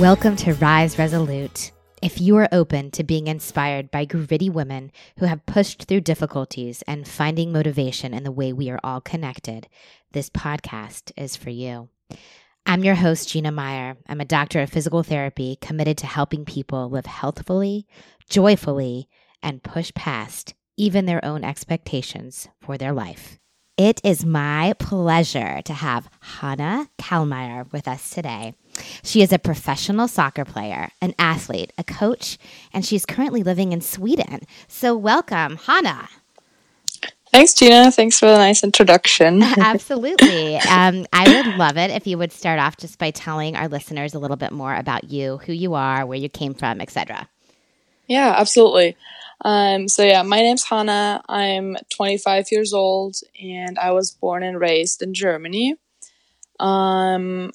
Welcome to Rise Resolute. If you are open to being inspired by gritty women who have pushed through difficulties and finding motivation in the way we are all connected, this podcast is for you. I'm your host, Gina Meyer. I'm a doctor of physical therapy committed to helping people live healthfully, joyfully, and push past even their own expectations for their life. It is my pleasure to have Hannah Kallmaier with us today. She is a professional soccer player, an athlete, a coach, and she's currently living in Sweden. So, welcome, Hannah. Thanks, Gina. Thanks for the nice introduction. Absolutely. Um, I would love it if you would start off just by telling our listeners a little bit more about you, who you are, where you came from, etc. Yeah, absolutely. Um, so yeah, my name's Hannah. I'm 25 years old, and I was born and raised in Germany. Um,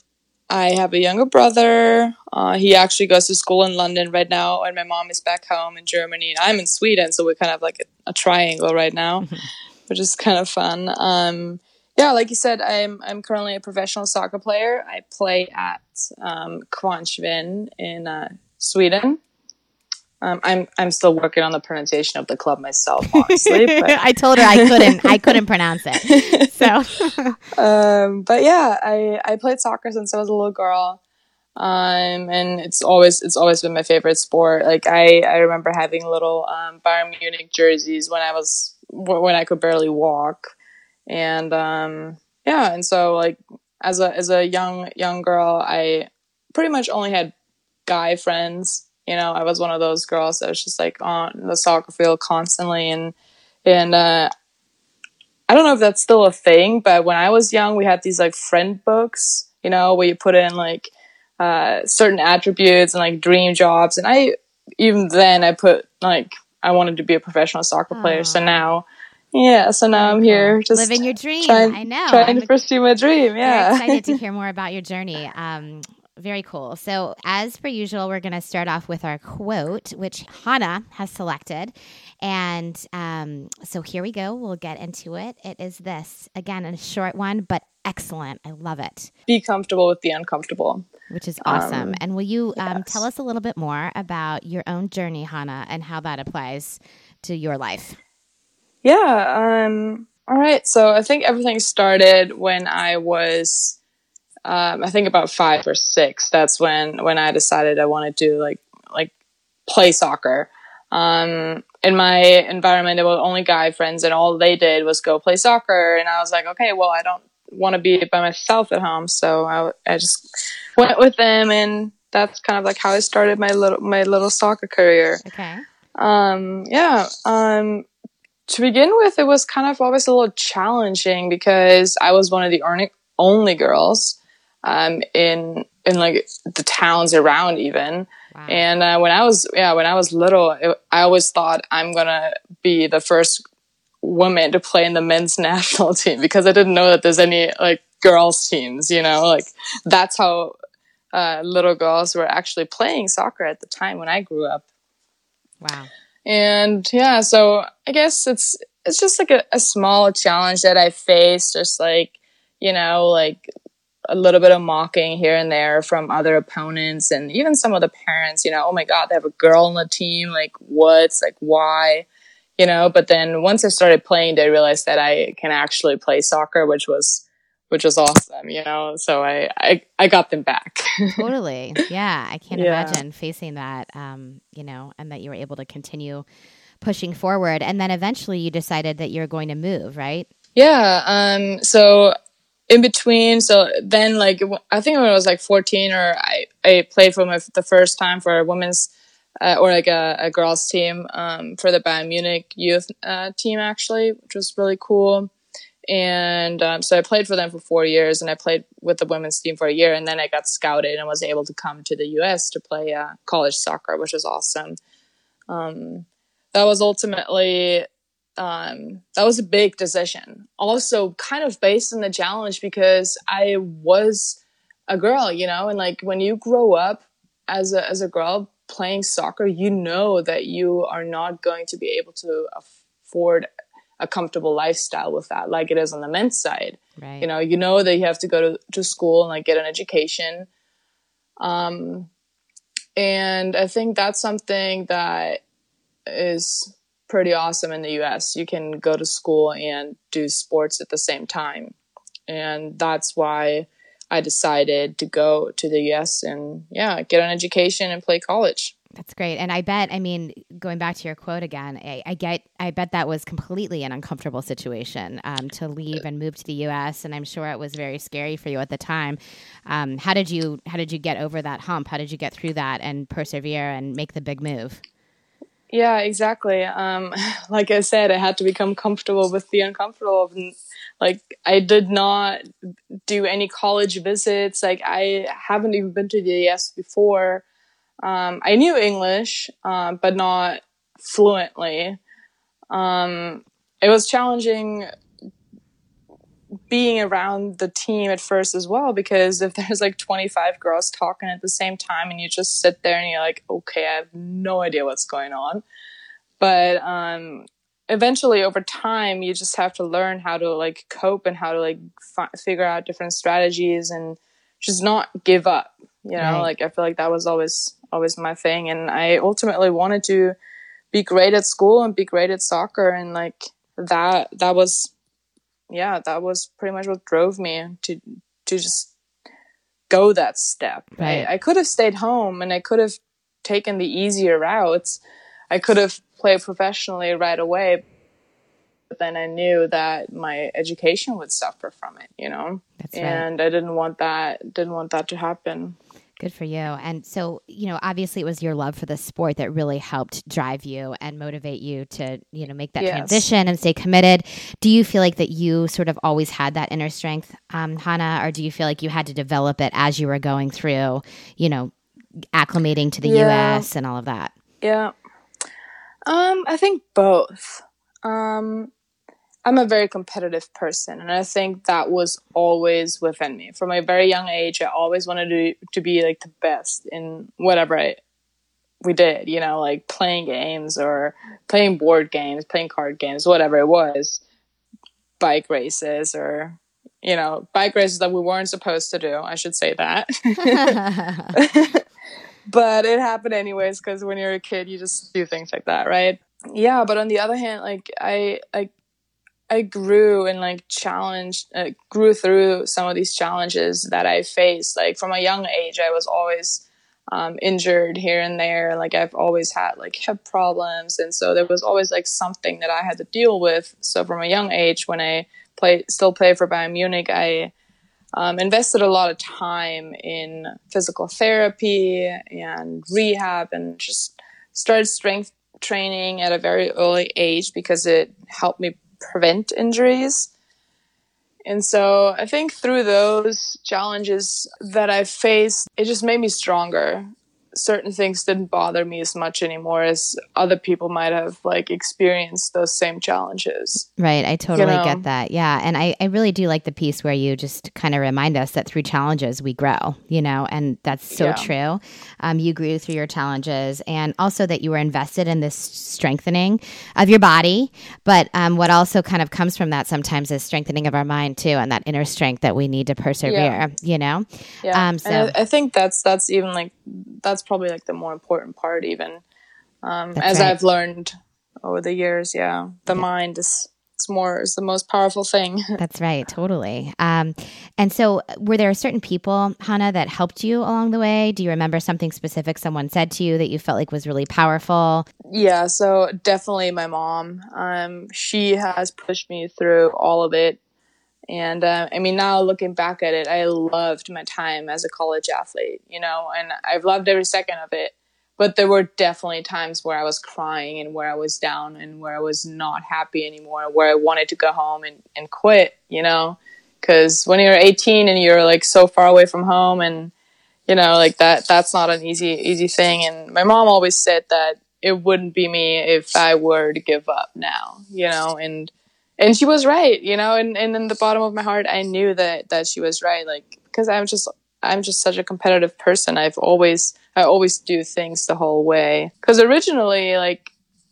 I have a younger brother. Uh, he actually goes to school in London right now, and my mom is back home in Germany, and I'm in Sweden. So we're kind of like a, a triangle right now, which is kind of fun. Um, yeah, like you said, I'm I'm currently a professional soccer player. I play at um, in uh, Sweden. Um, I'm I'm still working on the pronunciation of the club myself, honestly. I told her I couldn't I couldn't pronounce it. So, um, but yeah, I I played soccer since I was a little girl, um, and it's always it's always been my favorite sport. Like I I remember having little um, Bayern Munich jerseys when I was when I could barely walk, and um, yeah, and so like as a as a young young girl, I pretty much only had guy friends you know, I was one of those girls that was just like on the soccer field constantly, and and uh, I don't know if that's still a thing, but when I was young, we had these like friend books, you know, where you put in like uh, certain attributes and like dream jobs, and I even then I put like I wanted to be a professional soccer Aww. player, so now. Yeah, so now I'm here just living your dream. Trying, I know. Trying I'm to pursue my dream. Yeah. excited to hear more about your journey. Um, very cool. So, as per usual, we're going to start off with our quote, which Hannah has selected. And um, so, here we go. We'll get into it. It is this again, a short one, but excellent. I love it. Be comfortable with the uncomfortable. Which is awesome. Um, and will you um, yes. tell us a little bit more about your own journey, Hannah, and how that applies to your life? Yeah. Um, all right. So, I think everything started when I was um, I think about five or six. That's when when I decided I wanted to like like play soccer. Um, in my environment, there were only guy friends, and all they did was go play soccer. And I was like, okay, well, I don't want to be by myself at home, so I, I just went with them, and that's kind of like how I started my little my little soccer career. Okay. Um, yeah. Um, to begin with, it was kind of always a little challenging because I was one of the only girls um, in in like the towns around even. Wow. And uh, when I was yeah when I was little, it, I always thought I'm gonna be the first woman to play in the men's national team because I didn't know that there's any like girls teams. You know, like that's how uh, little girls were actually playing soccer at the time when I grew up. Wow. And yeah, so I guess it's it's just like a, a small challenge that I faced, just like you know, like a little bit of mocking here and there from other opponents and even some of the parents, you know, oh my God, they have a girl on the team. Like, what's like, why? You know, but then once I started playing, they realized that I can actually play soccer, which was, which was awesome, you know? So I, I, I got them back. totally. Yeah. I can't yeah. imagine facing that, um, you know, and that you were able to continue pushing forward. And then eventually you decided that you're going to move, right? Yeah. Um, so in between. So then, like, I think when I was like 14, or I, I played for my, the first time for a women's uh, or like a, a girls team um, for the Bayern Munich youth uh, team, actually, which was really cool. And um, so I played for them for four years, and I played with the women's team for a year, and then I got scouted and was able to come to the U.S. to play uh, college soccer, which was awesome. Um, that was ultimately um, that was a big decision. Also, kind of based on the challenge because I was a girl, you know, and like when you grow up as a as a girl playing soccer, you know that you are not going to be able to afford a comfortable lifestyle with that, like it is on the men's side. Right. You know, you know that you have to go to, to school and like get an education. Um, and I think that's something that is pretty awesome in the US. You can go to school and do sports at the same time. And that's why I decided to go to the US and yeah, get an education and play college. That's great. And I bet, I mean, going back to your quote again, I, I get, I bet that was completely an uncomfortable situation um, to leave and move to the U.S. And I'm sure it was very scary for you at the time. Um, how did you, how did you get over that hump? How did you get through that and persevere and make the big move? Yeah, exactly. Um, like I said, I had to become comfortable with the uncomfortable. And, like, I did not do any college visits. Like, I haven't even been to the US before. Um, I knew English, um, but not fluently. Um, it was challenging being around the team at first as well because if there's like 25 girls talking at the same time and you just sit there and you're like okay i have no idea what's going on but um, eventually over time you just have to learn how to like cope and how to like fi- figure out different strategies and just not give up you know right. like i feel like that was always always my thing and i ultimately wanted to be great at school and be great at soccer and like that that was yeah that was pretty much what drove me to to just go that step right i, I could have stayed home and i could have taken the easier routes i could have played professionally right away but then I knew that my education would suffer from it, you know, and. I didn't want that. Didn't want that to happen. Good for you. And so, you know, obviously it was your love for the sport that really helped drive you and motivate you to, you know, make that yes. transition and stay committed. Do you feel like that you sort of always had that inner strength, um, Hannah, or do you feel like you had to develop it as you were going through, you know, acclimating to the yeah. US and all of that? Yeah. Um, I think both. Um, I'm a very competitive person, and I think that was always within me from a very young age. I always wanted to to be like the best in whatever I we did. You know, like playing games or playing board games, playing card games, whatever it was, bike races or you know bike races that we weren't supposed to do. I should say that. but it happened anyways because when you're a kid, you just do things like that, right? Yeah, but on the other hand, like I like I grew and like challenged, uh, grew through some of these challenges that I faced. Like from a young age, I was always um, injured here and there. Like I've always had like hip problems, and so there was always like something that I had to deal with. So from a young age, when I play, still play for Bayern Munich, I um, invested a lot of time in physical therapy and rehab, and just started strength training at a very early age because it helped me prevent injuries. And so I think through those challenges that I faced, it just made me stronger certain things didn't bother me as much anymore as other people might have like experienced those same challenges. Right. I totally you know? get that. Yeah. And I, I really do like the piece where you just kind of remind us that through challenges we grow, you know, and that's so yeah. true. Um, you grew through your challenges and also that you were invested in this strengthening of your body. But um, what also kind of comes from that sometimes is strengthening of our mind too and that inner strength that we need to persevere, yeah. you know? Yeah. Um, so I, I think that's, that's even like, that's that's probably like the more important part even um, as right. i've learned over the years yeah. The yeah. mind is it's more is the most powerful thing. That's right totally. Um, and so were there certain people hannah that helped you along the way? Do you remember something specific someone said to you that you felt like was really powerful? Yeah so definitely my mom. Um, she has pushed me through all of it and uh, I mean, now looking back at it, I loved my time as a college athlete, you know, and I've loved every second of it. But there were definitely times where I was crying and where I was down and where I was not happy anymore, where I wanted to go home and, and quit, you know, because when you're 18 and you're like so far away from home and, you know, like that, that's not an easy, easy thing. And my mom always said that it wouldn't be me if I were to give up now, you know, and, and she was right, you know, and, and in the bottom of my heart, I knew that, that she was right. Like, because I'm just, I'm just such a competitive person. I've always, I always do things the whole way. Cause originally, like,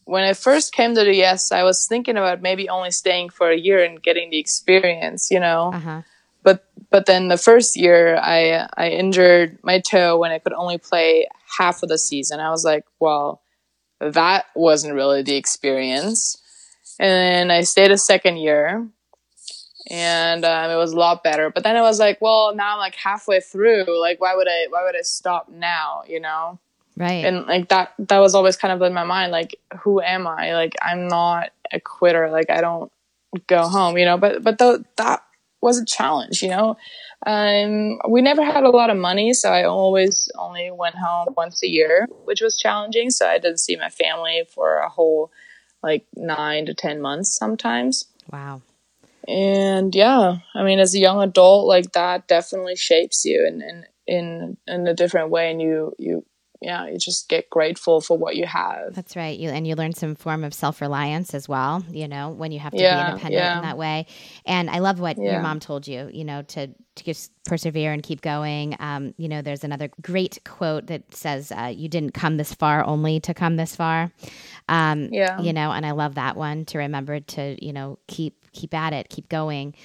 when I first came to the US, I was thinking about maybe only staying for a year and getting the experience, you know. Uh-huh. But but then the first year, I I injured my toe when I could only play half of the season. I was like, well, that wasn't really the experience. And then I stayed a second year, and um, it was a lot better. But then I was like, well, now I'm like halfway through. Like, why would I? Why would I stop now? You know? Right. And like that. That was always kind of in my mind. Like, who am I? Like, I'm not a quitter. Like, I don't go home. You know? But but the, that was a challenge. You know? Um, we never had a lot of money, so I always only went home once a year, which was challenging. So I didn't see my family for a whole like nine to ten months sometimes. Wow and yeah i mean as a young adult like that definitely shapes you in in, in a different way and you you yeah you just get grateful for what you have that's right you and you learn some form of self-reliance as well you know when you have to yeah, be independent yeah. in that way and i love what Yeah. your mom told you you know to to just persevere and keep going um, you know there's another great quote that says uh, you didn't come this far only to come this far um, Yeah. you know and i love that one to remember to you know keep keep at it keep going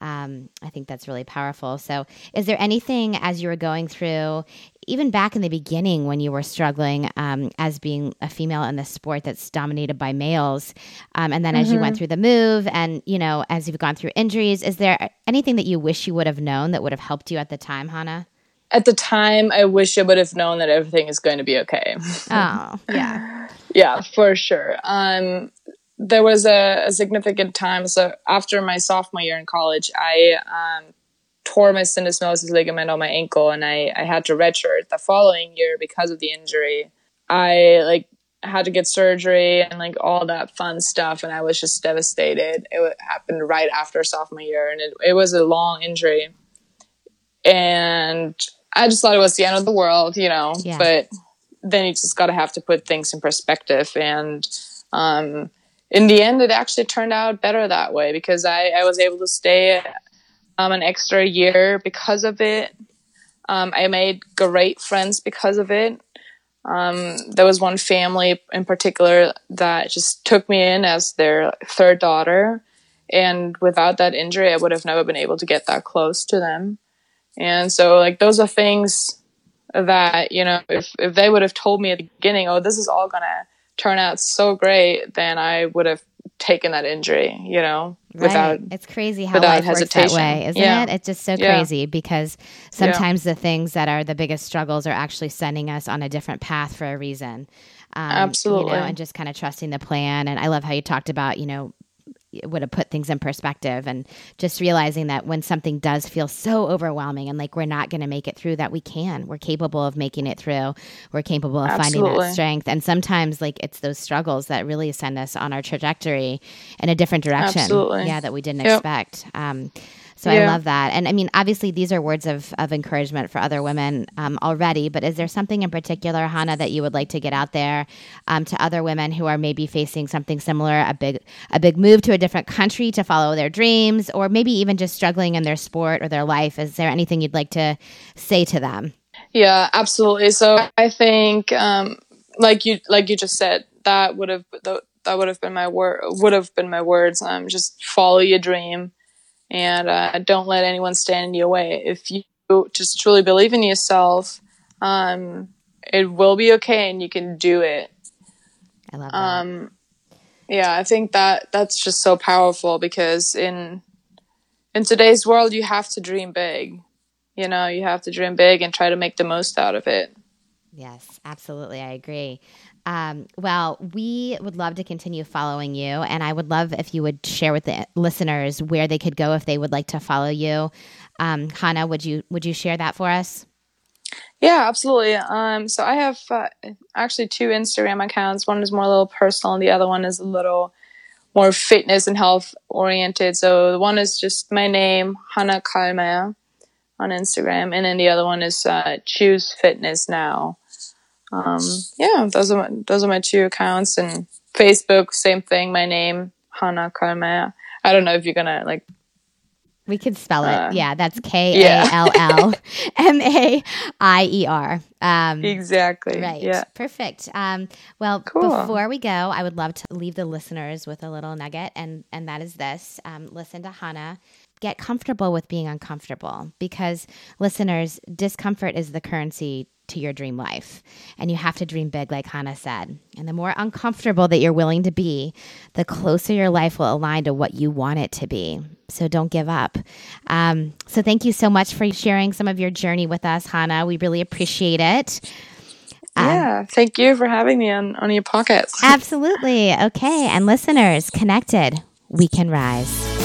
um, I think that's really powerful. So, is there anything as you were going through, even back in the beginning when you were struggling um, as being a female in the sport that's dominated by males, um, and then as you went through the move, and you know, as you've gone through injuries, is there anything that you wish you would have known that would have helped you at the time, Hannah? at the time i wish i would have known that everything is going to be okay. Oh, yeah, yeah for sure. Um there was a, a significant time so after my sophomore year in college i um tore my syndesmosis ligament on my ankle and i i had to redshirt the following year because of the injury. I like had to get surgery and like all that fun stuff and i was just devastated. It happened right after sophomore year and it, it was a long injury. And i just thought it was the end of the world you know Yeah. but then you just got to have to put things in perspective and um, in the end it actually turned out better that way because i, I was able to stay um, an extra year because of it. Um, i made great friends because of it. Um, there was one family in particular that just took me in as their third daughter. And without that injury i would have never been able to get that close to them. And so like those are things that you know if if they would have told me at the beginning oh this is all gonna turn out so great then i would have taken that injury you know without right. It's crazy how without life works that hesitation. way, isn't Yeah. it? It's just so Yeah. crazy because sometimes the things that are the biggest struggles are actually sending us on a different path for a reason. Um, Absolutely. You know, and just kind of trusting the plan. And I love how you talked about, you know, would have put things in perspective and just realizing that when something does feel so overwhelming and like we're not going to make it through that we can. We're capable of making it through. We're capable of finding that strength. And sometimes like it's those struggles that really send us on our trajectory in a different direction. Absolutely. yeah that we didn't Yep. expect. Um, so I love that. And I mean, obviously, these are words of, of encouragement for other women um, already, but is there something in particular, Hannah, that you would like to get out there um, to other women who are maybe facing something similar, a big, a big move to a different country to follow their dreams, or maybe even just struggling in their sport or their life? Is there anything you'd like to say to them? Yeah, absolutely. So I think, um, like you, like you just said, that would have that would have been my word. Would have been my words. Um, just follow your dream, and uh, don't let anyone stand in your way. If you just truly believe in yourself, um, it will be okay, and you can do it. I love that. Um, yeah, I think that that's just so powerful because in in today's world, you have to dream big. You know, you have to dream big and try to make the most out of it. Yes, absolutely. I agree. Um, well, we would love to continue following you, and I would love if you would share with the listeners where they could go if they would like to follow you. Um, Hannah, would you would you share that for us? Yeah, absolutely. Um, so I have uh, actually two Instagram accounts. One is more a little personal, and the other one is a little more fitness and health oriented. So the one is just my name, Hannah Kallmaier, on Instagram, and then the other one is uh, Choose Fitness Now. Um, yeah, those are my, those are my two accounts, and Facebook, same thing. My name, Hannah Kallmaier. I don't know if you're gonna like We could spell it. Uh, yeah, that's K A L L M A I E R. Um, exactly. Right. Yeah. Perfect. Um, well, Cool. before we go, I would love to leave the listeners with a little nugget, and and that is this: um, listen to Hannah. Get comfortable with being uncomfortable because listeners, discomfort is the currency to your dream life. And you have to dream big, like Hannah said. And the more uncomfortable that you're willing to be, the closer your life will align to what you want it to be. So don't give up. Um, so thank you so much for sharing some of your journey with us, Hannah. We really appreciate it. Um, yeah, thank you for having me on, on your pockets. absolutely. Okay. And listeners, connected, we can rise.